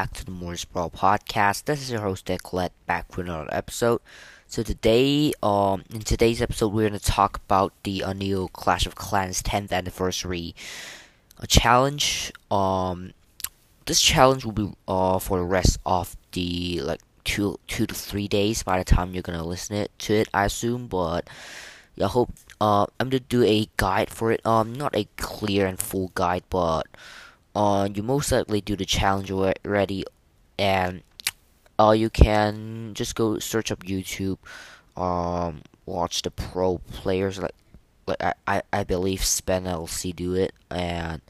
Back to the Mortis Brawl podcast. This is your host Declet back for another episode. So today, um, in today's episode, we're going to talk about the Unreal Clash of Clans 10th anniversary a challenge. Um, this challenge will be uh for the rest of the like two two to three days by the time you're gonna listen it to it, I assume. But yeah, I hope uh I'm gonna do a guide for it. Um, not a clear and full guide, but uh, you most likely do the challenge already, and uh, you can just go search up YouTube, um, watch the pro players like like I, I, I believe SpenLC do it, and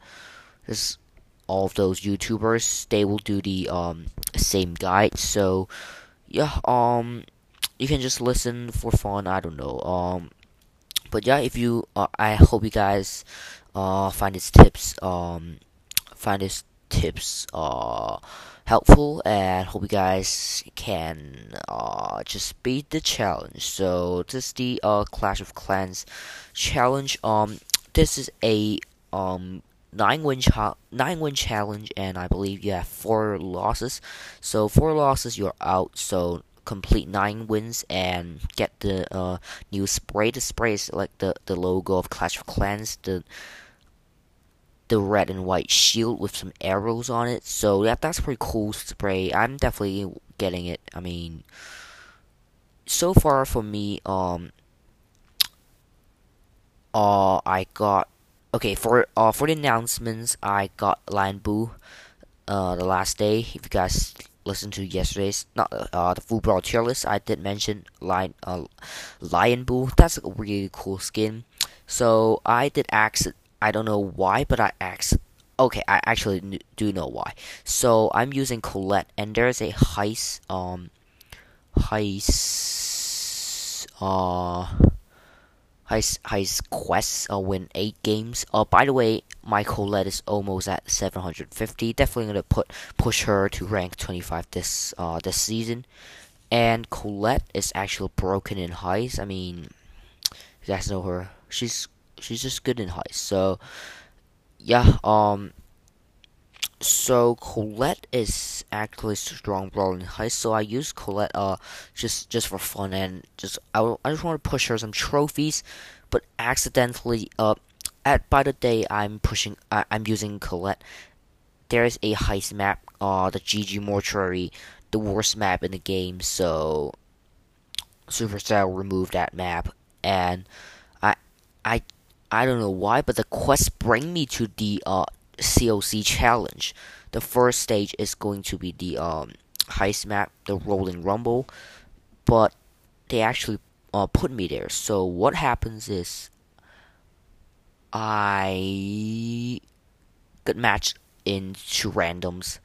just all of those YouTubers they will do the um same guide. So yeah, um, you can just listen for fun. I don't know, um, but yeah, if you uh, I hope you guys uh find these tips um find these tips uh, helpful and hope you guys can uh, just beat the challenge. So this is the uh, Clash of Clans challenge. Um, this is a um nine win cha- nine win challenge, and I believe you have four losses. So four losses, you're out. So complete nine wins and get the uh, new spray. The spray is like the the logo of Clash of Clans. The the red and white shield with some arrows on it. So that that's pretty cool spray. I'm definitely getting it. I mean, so far for me, um, uh, I got okay for uh for the announcements. I got Lion Bull, uh, the last day. If you guys listened to yesterday's not uh the full brawl tier list, I did mention Lion uh Lion Bull. That's a really cool skin. So I did ask I don't know why, but I asked. Okay, I actually do know why. So I'm using Colette, and there's a heist, um, heist, uh, heist, heist quest. Uh, win eight games. Uh, by the way, my Colette is almost at 750. Definitely gonna put push her to rank 25 this uh this season. And Colette is actually broken in heist. I mean, you guys know her. She's she's just good in heist. So yeah, um so Colette is actually strong brawler in heist, so I use Colette uh just just for fun and just I, I just want to push her some trophies, but accidentally uh at by the day I'm pushing I, I'm using Colette. There is a heist map, uh the GG Mortuary, the worst map in the game, so Supercell removed that map and I I I don't know why, but the quest bring me to the uh, COC challenge. The first stage is going to be the um, heist map, the Rolling Rumble, but they actually uh, put me there. So what happens is I get matched into randoms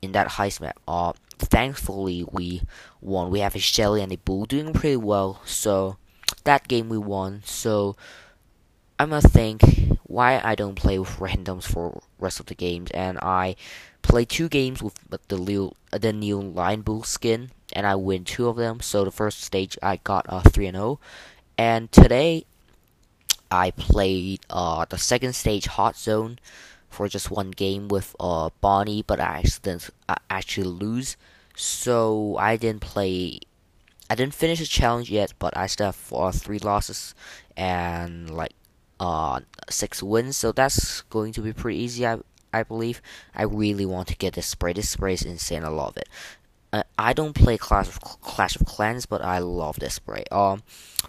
in that heist map. Uh, thankfully we won. We have a Shelly and a Bull doing pretty well. So that game we won. So I must think why I don't play with randoms for rest of the games, and I play two games with the new the new Lion Bull skin, and I win two of them. So the first stage I got a three and zero, oh. and today I played uh, the second stage Hot Zone for just one game with uh, Bonnie, but I accidentally I actually lose. So I didn't play. I didn't finish the challenge yet, but I still have uh, three losses and like uh, six wins, so that's going to be pretty easy. I I believe. I really want to get this spray. This spray is insane. I love it. Uh, I don't play Clash of Clash of Clans, but I love this spray. Um,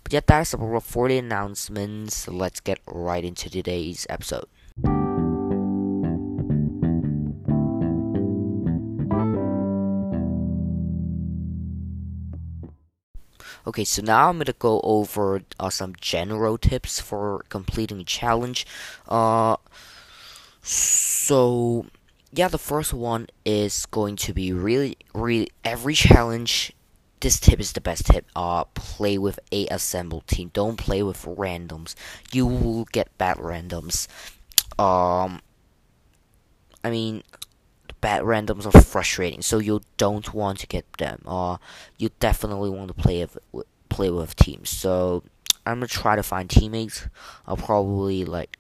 but yeah, that's about for the announcements. Let's get right into today's episode. Okay, so now I'm gonna go over uh, some general tips for completing a challenge. Uh, so yeah, the first one is going to be really, really every challenge. This tip is the best tip. Uh, play with a assembled team. Don't play with randoms. You will get bad randoms. Um, I mean, bad randoms are frustrating, so you don't want to get them. Uh, you definitely want to play with play with teams. So I'm gonna try to find teammates. I'll probably like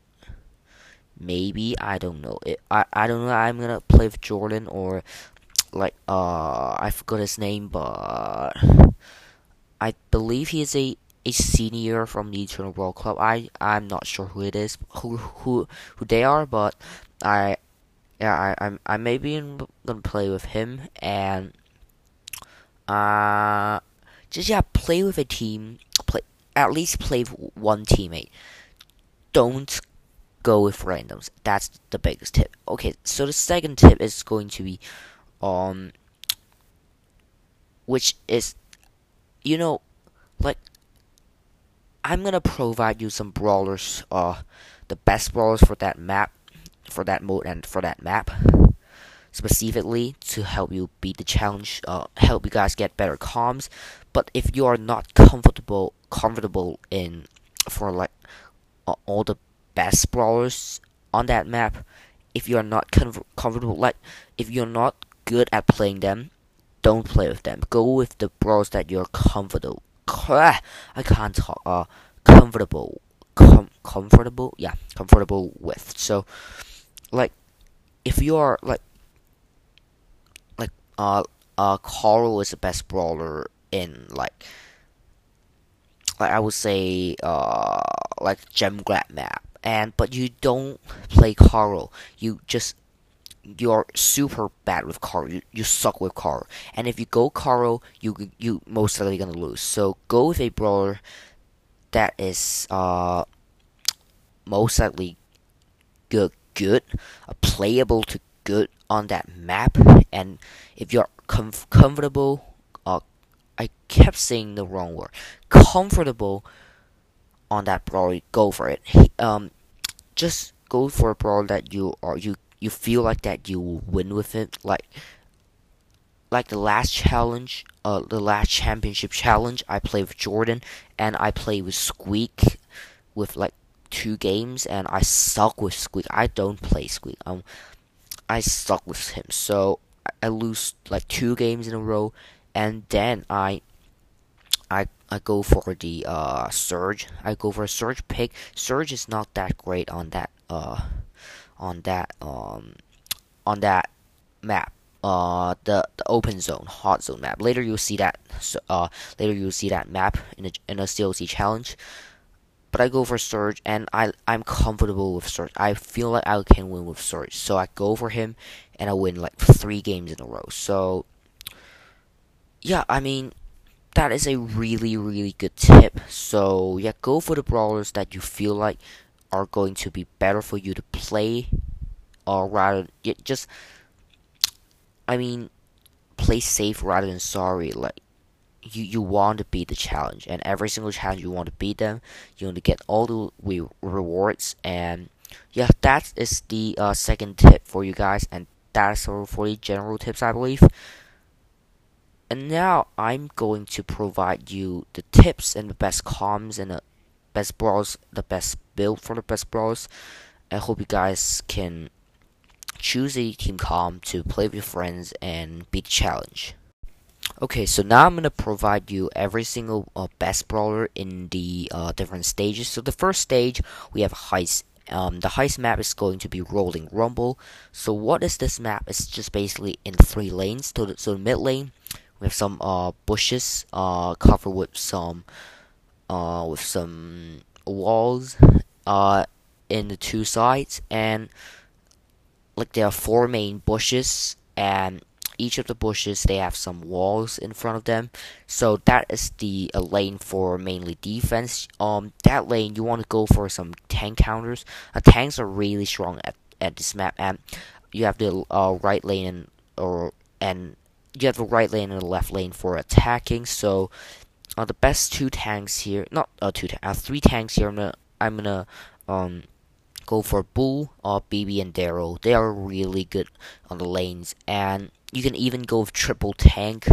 maybe I don't know. It, I I don't know. I'm gonna play with Jordan or like uh I forgot his name, but I believe he is a a senior from the Eternal Brawl Club. I I'm not sure who it is, who who who they are, but I yeah I I'm I maybe gonna play with him and uh just yeah play with a team play at least play with one teammate. Don't go with randoms. That's the biggest tip. Okay, so the second tip is going to be um which is you know like I'm gonna provide you some brawlers, uh, the best brawlers for that map, for that mode and for that map, specifically to help you beat the challenge, uh, help you guys get better comms. But if you are not comfortable, comfortable in for like uh, all the best brawlers on that map, if you are not comfortable, like if you're not good at playing them, don't play with them. Go with the brawlers that you're comfortable I can't talk. Uh, comfortable, com- comfortable, yeah, comfortable with. So, like, if you are like, like, uh, uh, Carl is the best brawler in like, like I would say, uh, like gem grab map, and but you don't play Carl. You just you're super bad with Carl. You, you suck with Carl. And if you go Carl, you you most likely gonna lose. So go with a brawler that is uh most likely good good, a playable to good on that map. And if you're comf- comfortable, uh, I kept saying the wrong word. Comfortable on that brawler, go for it. Um, just go for a brawl that you are you you feel like that you will win with it like like the last challenge uh the last championship challenge I played with Jordan and I played with Squeak with like two games and I suck with Squeak. I don't play Squeak. Um I suck with him. So I, lose like two games in a row and then I I I go for the uh Surge. I go for a Surge pick. Surge is not that great on that uh on that um on that map uh the the open zone hot zone map later you'll see that uh later you'll see that map in a in a COC challenge but I go for Surge and I I'm comfortable with Surge I feel like I can win with Surge so I go for him and I win like three games in a row. So yeah I mean that is a really really good tip. So yeah go for the brawlers that you feel like are going to be better for you to play, or rather, just I mean, play safe rather than sorry. Like you, you want to beat the challenge, and every single challenge you want to beat them. You want to get all the re- rewards, and yeah, that is the uh, second tip for you guys, and that's all for the general tips, I believe. And now I'm going to provide you the tips and the best comms and the best brawls, the best build for the best brawls. I hope you guys can choose a team comp to play with your friends and beat the challenge. Okay, so now I'm gonna provide you every single uh, best brawler in the uh, different stages. So the first stage we have heist. Um, the heist map is going to be Rolling Rumble. So what is this map? It's just basically in three lanes. So the, so the mid lane we have some uh, bushes uh, covered with some uh, with some walls uh, in the two sides, and like there are four main bushes, and each of the bushes they have some walls in front of them. So that is the uh, lane for mainly defense. Um, that lane you want to go for some tank counters. Uh, tanks are really strong at, at this map, and you have the uh, right lane and or and you have the right lane and the left lane for attacking. So uh, the best two tanks here, not uh, two, uh, three tanks here. I'm gonna, I'm gonna um go for Bull, uh, Bibi, and Darryl. They are really good on the lanes, and you can even go with triple tank.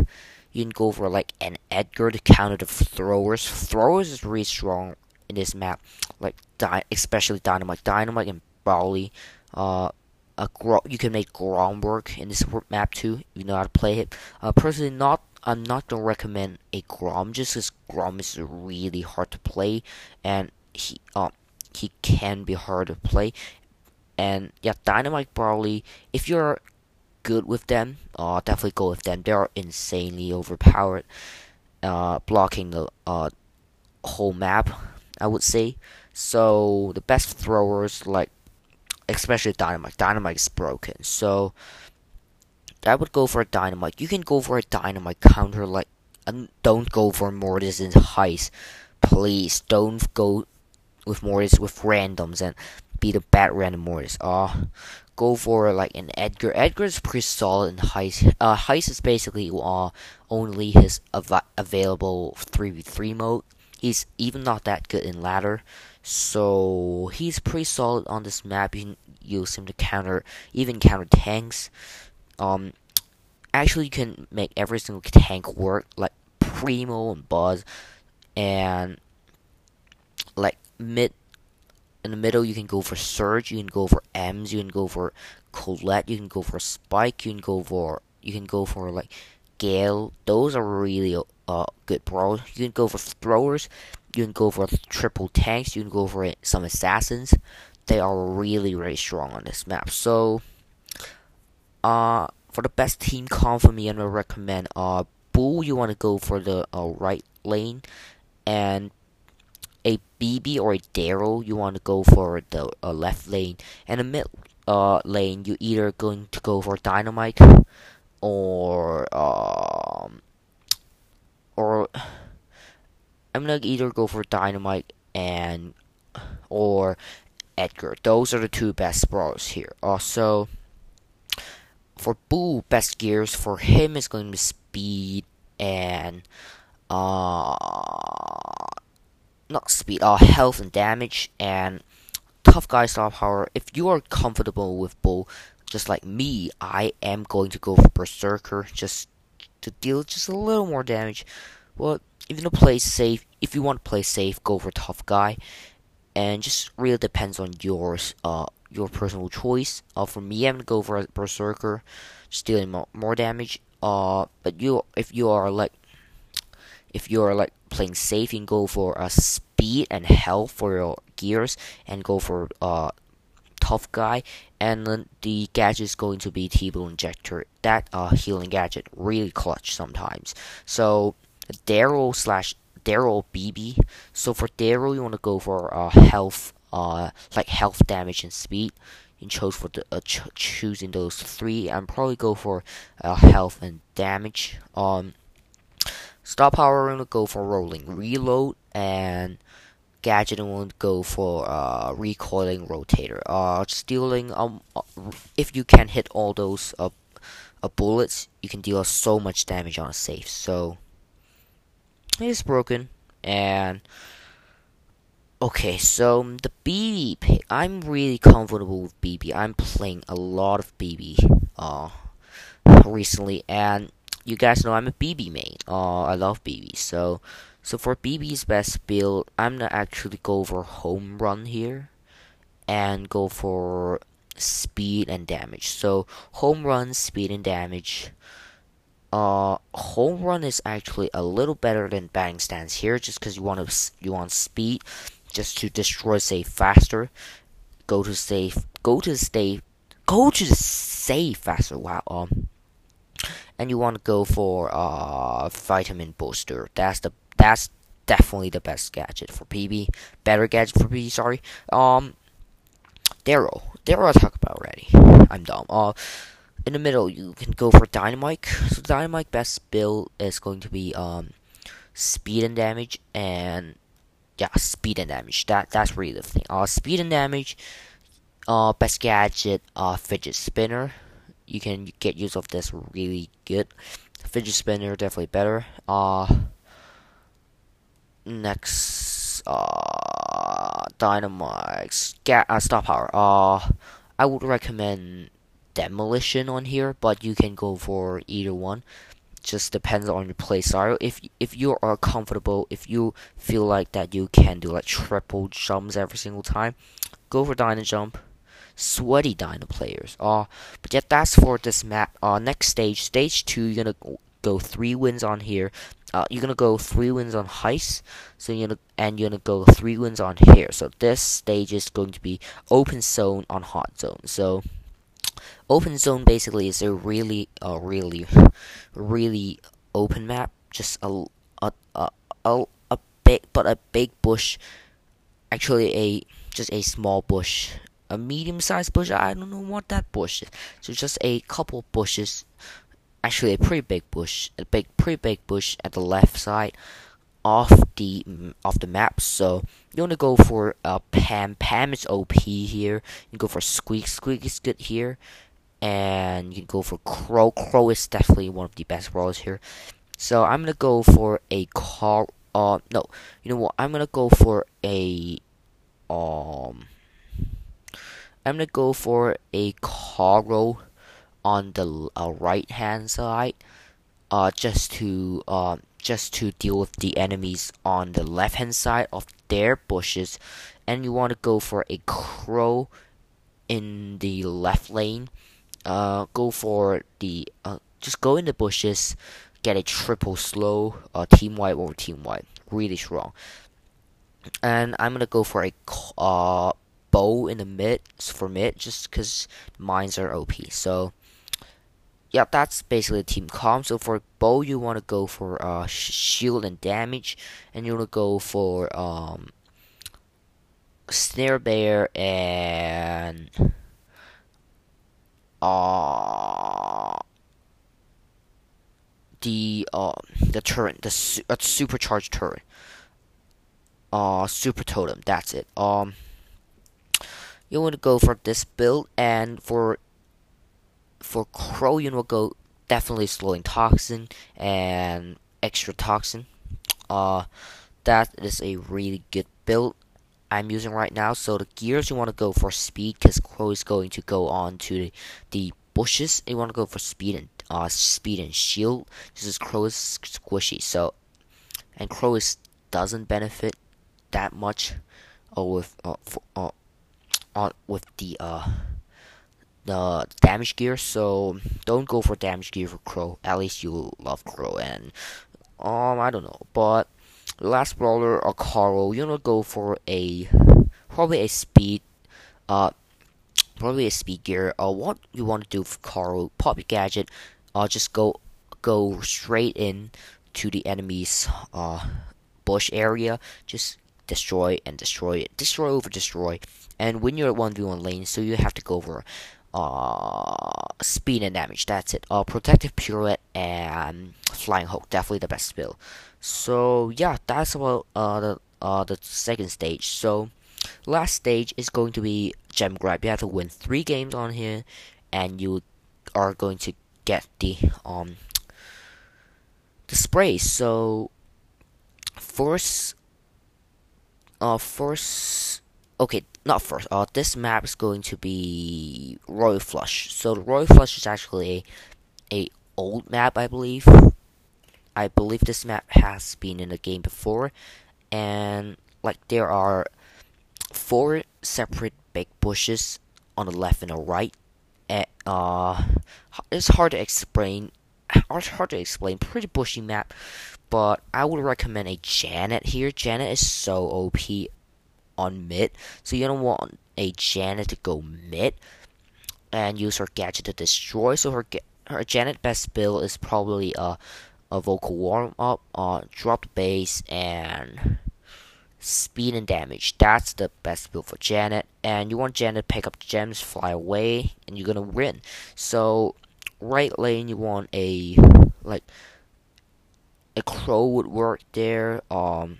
You can go for like an Edgar to counter the throwers. Throwers is really strong in this map, like di- especially Dynamike, Dynamike and Barley. Uh, a Gro- you can make Grom work in this map too. You know how to play it. Uh, personally, not I'm not gonna recommend a Grom just because Grom is really hard to play and he um he can be hard to play. And yeah, Dynamike Barley, if you're good with them, uh, definitely go with them. They're insanely overpowered, uh, blocking the uh, whole map, I would say. So the best throwers, like especially Dynamike, Dynamike is broken. So I would go for a Dynamike. You can go for a Dynamike counter, like and don't go for Mortis and Heist. Please don't go with Mortis with randoms and be the bad random Mortis. Uh, go for like an Edgar. Edgar's pretty solid in Heist. Uh, Heist is basically uh, only his av- available 3v3 mode. He's even not that good in ladder. So he's pretty solid on this map. You can use him to counter, even counter tanks. Um, actually, you can make every single tank work, like Primo and Buzz, and like mid in the middle, you can go for Surge, you can go for Emz, you can go for Colette, you can go for Spike, you can go for you can go for like Gale. Those are really uh good brawlers. You can go for throwers, you can go for triple tanks, you can go for some assassins. They are really really strong on this map. So, uh, for the best team comp for me, I'm gonna recommend uh Bull. You want to go for the uh, right lane, and a Bibi or a Darryl, you want to go for the uh, left lane, and a mid uh, lane, you either going to go for Dynamike or um or I'm gonna either go for Dynamike and or Edgar. Those are the two best brawlers here. Also, for Bull, best gears for him is going to be speed and uh not speed, uh, health and damage, and tough guy star power. If you are comfortable with Bull, just like me, I am going to go for Berserker just to deal just a little more damage. But if you want to play safe, if you want to play safe, go for tough guy, and just really depends on yours, uh, your personal choice. Uh, for me, I'm gonna go for Berserker, just dealing more, more damage. Uh, but you, if you are like if you're like playing safe, you can go for a uh, speed and health for your gears, and go for uh tough guy. And then the gadget is going to be T-Bone Injector. That uh healing gadget really clutch sometimes. So Darryl slash Darryl Bibi. So for Darryl, you want to go for uh health, uh like health damage and speed. and chose for the uh, ch- choosing those three. I'm probably go for uh, health and damage. Um, Star Power will go for rolling reload, and Gadget will go for uh, recoiling rotator. Uh, stealing um, uh, if you can hit all those uh, uh, bullets, you can deal so much damage on a safe. So it's broken, and okay, so the Bibi pick. I'm really comfortable with Bibi. I'm playing a lot of Bibi uh recently, and you guys know I'm a Bibi main. Uh, I love Bibi. So, so for Bibi's best build, I'm gonna actually go for home run here, and go for speed and damage. So home run, speed and damage. Uh, home run is actually a little better than batting stance here, just because you want to you want speed, just to destroy safe faster. Go to safe. Go to stay. Go to safe faster. Wow. Um and you want to go for uh vitamin booster. That's the that's definitely the best gadget for Bibi. Better gadget for Bibi. Sorry. Um, Darryl. Darryl I talked about already. I'm dumb. Uh, in the middle you can go for Dynamike. So Dynamike best build is going to be um speed and damage and yeah speed and damage. That that's really the thing. Uh, speed and damage. Uh, best gadget. Uh, fidget spinner you can get use of this really good. Fidget spinner definitely better. Uh next uh dynamike ga- uh, star power. Uh I would recommend demolition on here, but you can go for either one. Just depends on your play style. If if you are comfortable, if you feel like that you can do like triple jumps every single time, go for Dyna Jump sweaty Dino players. Uh, but yet that's for this map. Uh, next stage, stage two, you're gonna go three wins on here. uh, you're gonna go three wins on heist, so you're gonna and you're gonna go three wins on here. So this stage is going to be open zone on hot zone. So open zone basically is a really, a really, really open map. Just a a a a, a big, but a big bush. Actually, a just a small bush, a medium-sized bush. I don't know what that bush is. So just a couple bushes actually a pretty big bush, a big, pretty big bush at the left side of the off the map. So you want to go for uh, Pam. Pam is OP here. You go for Squeak. Squeak is good here, and you go for Crow. Crow is definitely one of the best brawlers here. So I'm gonna go for a car. Uh, no, you know what? I'm gonna go for a um. I'm gonna go for a Carl on the uh, right hand side uh, just to uh, just to deal with the enemies on the left hand side of their bushes. And you want to go for a crow in the left lane. Uh, go for the uh, just go in the bushes get a triple slow uh, team white over team white. Really strong. And I'm gonna go for a uh, Bo in the mid for mid just because mines are OP so yeah, that's basically the team comp. So for Bo, you want to go for uh, shield and damage, and you want to go for um, snare bear and uh, the uh, the turret, the su uh, supercharged turret, uh, super totem. That's it. Um, you want to go for this build, and for for Crow, you will go definitely slowing toxin and extra toxin. Uh, that is a really good build I'm using right now. So the gears you want to go for speed because Crow is going to go on to the, the bushes. You want to go for speed and uh speed and shield. This is Crow is squishy. So and Crow is doesn't benefit that much uh, with uh, for, uh, on with the uh the damage gear, so don't go for damage gear for Crow. At least you love Crow, and um, I don't know, but last brawler or Carl, you wanna go for a probably a speed, uh, probably a speed gear. Uh, what you want to do for Carl? Pop your gadget, uh, just go go straight in to the enemy's uh bush area. Just destroy and destroy it, destroy over destroy. And when you're at one v one lane, so you have to go over uh, speed and damage. That's it. Uh, protective pirouette and flying hook. Definitely the best build. So yeah, that's about uh the uh the second stage. So last stage is going to be gem grab. You have to win three games on here, and you are going to get the um the spray. So first, uh, first, okay, not first. Uh, this map is going to be Royal Flush. So the Royal Flush is actually a, a old map, I believe. I believe this map has been in the game before, and like there are four separate big bushes on the left and the right. And, uh, it's hard to explain. It's hard to explain. Pretty bushy map, but I would recommend a Janet here. Janet is so OP on mid. So you don't want a Janet to go mid and use her gadget to destroy. So her her Janet best build is probably a a vocal warm up, uh, drop the bass and speed and damage. That's the best build for Janet. And you want Janet to pick up gems, fly away, and you're gonna win. So right lane you want a like a crow would work there. Um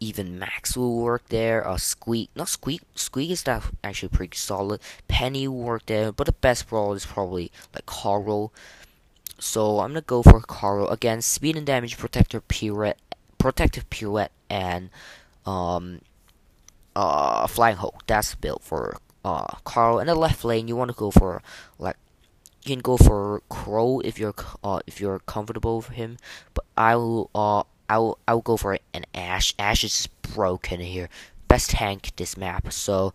even Max will work there. Uh, Squeak, not Squeak. Squeak is that actually pretty solid. Penny will work there, but the best brawler is probably like Carl. So I'm gonna go for Carl again. Speed and damage, protector pirouette, protective pirouette, and um, uh, flying hook. That's built for uh Carl. In the left lane, you want to go for like you can go for Crow if you're uh if you're comfortable with him. But I will uh I'll I'll go for an Ash. Ash is just broken here. Best tank this map. So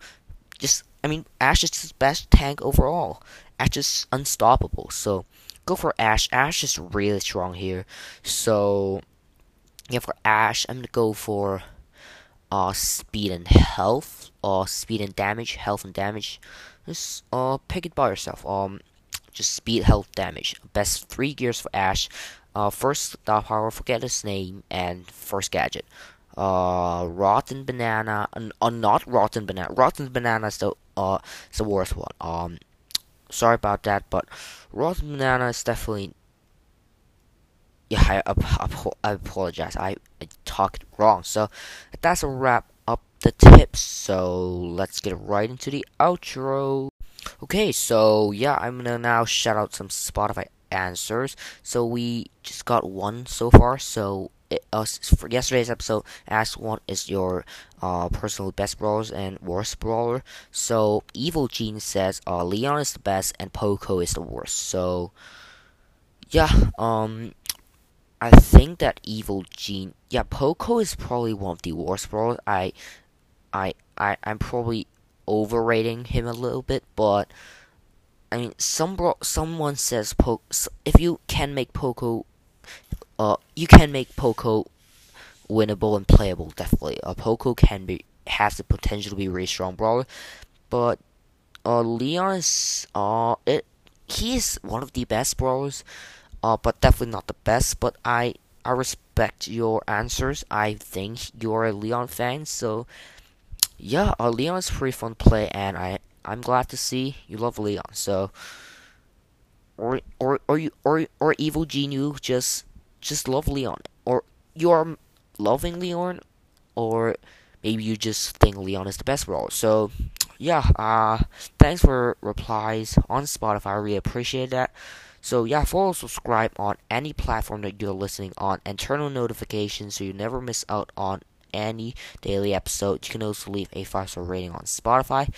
just I mean Ash is the best tank overall. Ash is unstoppable. So go for Ash. Ash is really strong here. So yeah, for Ash, I'm gonna go for uh speed and health, or uh, speed and damage, health and damage. Just uh pick it by yourself. Um, just speed, health, damage. Best three gears for Ash. Uh, first star power, forget his name, and first gadget. Uh, rotten banana. Uh, not rotten banana. Rotten banana is the uh is the worst one. Um, sorry about that, but rotten banana is definitely. Yeah, I, I, I apologize. I, I talked wrong. So that's a wrap up the tips. So let's get right into the outro. Okay, so yeah, I'm gonna now shout out some Spotify answers. So we just got one so far. So it, uh, for yesterday's episode, asked what is your uh, personal best brawlers and worst brawler. So Evil Gene says uh, Leon is the best and Poco is the worst. So yeah, um, I think that Evil Gene, yeah, Poco is probably one of the worst brawlers. I, I, I, I'm probably overrating him a little bit, but. I mean, some bro- someone says po- if you can make Poco uh, you can make Poco winnable and playable. Definitely, uh, Poco can be has the potential to be a really strong brawler, but uh, Leon is uh, it he is one of the best brawlers, uh, but definitely not the best. But I I respect your answers. I think you're a Leon fan, so yeah, uh, Leon is pretty fun to play, and I I'm glad to see you love Leon. So or or or you or or evil genius just just love Leon, or you're loving Leon, or maybe you just think Leon is the best role. So, yeah, uh, thanks for replies on Spotify. I really appreciate that. So yeah, follow, subscribe on any platform that you're listening on, and turn on notifications so you never miss out on any daily episode. You can also leave a five star rating on Spotify,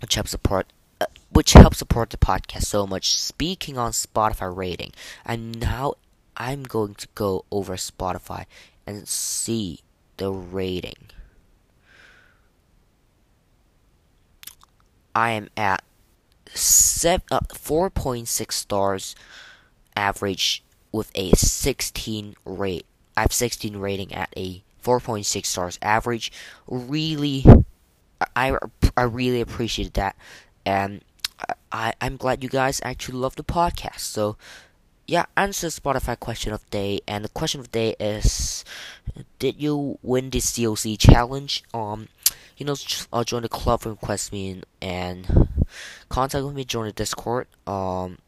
which helps support uh, which helps support the podcast so much. Speaking on Spotify rating, I'm now I'm going to go over Spotify and see the rating. I am at seven, uh, 4.6 stars average with a 16 rate. I have 16 rating at a 4.6 stars average. Really, I, I really appreciate that. And I, I'm glad you guys actually love the podcast. So, yeah, answer Spotify question of the day, and the question of the day is: Did you win this COC challenge? Um, you know, uh, join the club, request me, and contact with me, join the Discord. Um,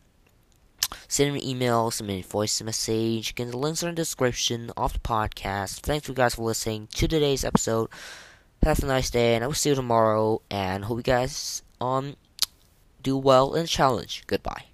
send me an email, send me a voice message. Again, the links are in the description of the podcast. Thanks you guys for listening to today's episode. Have a nice day, and I will see you tomorrow. And hope you guys um do well in the challenge. Goodbye.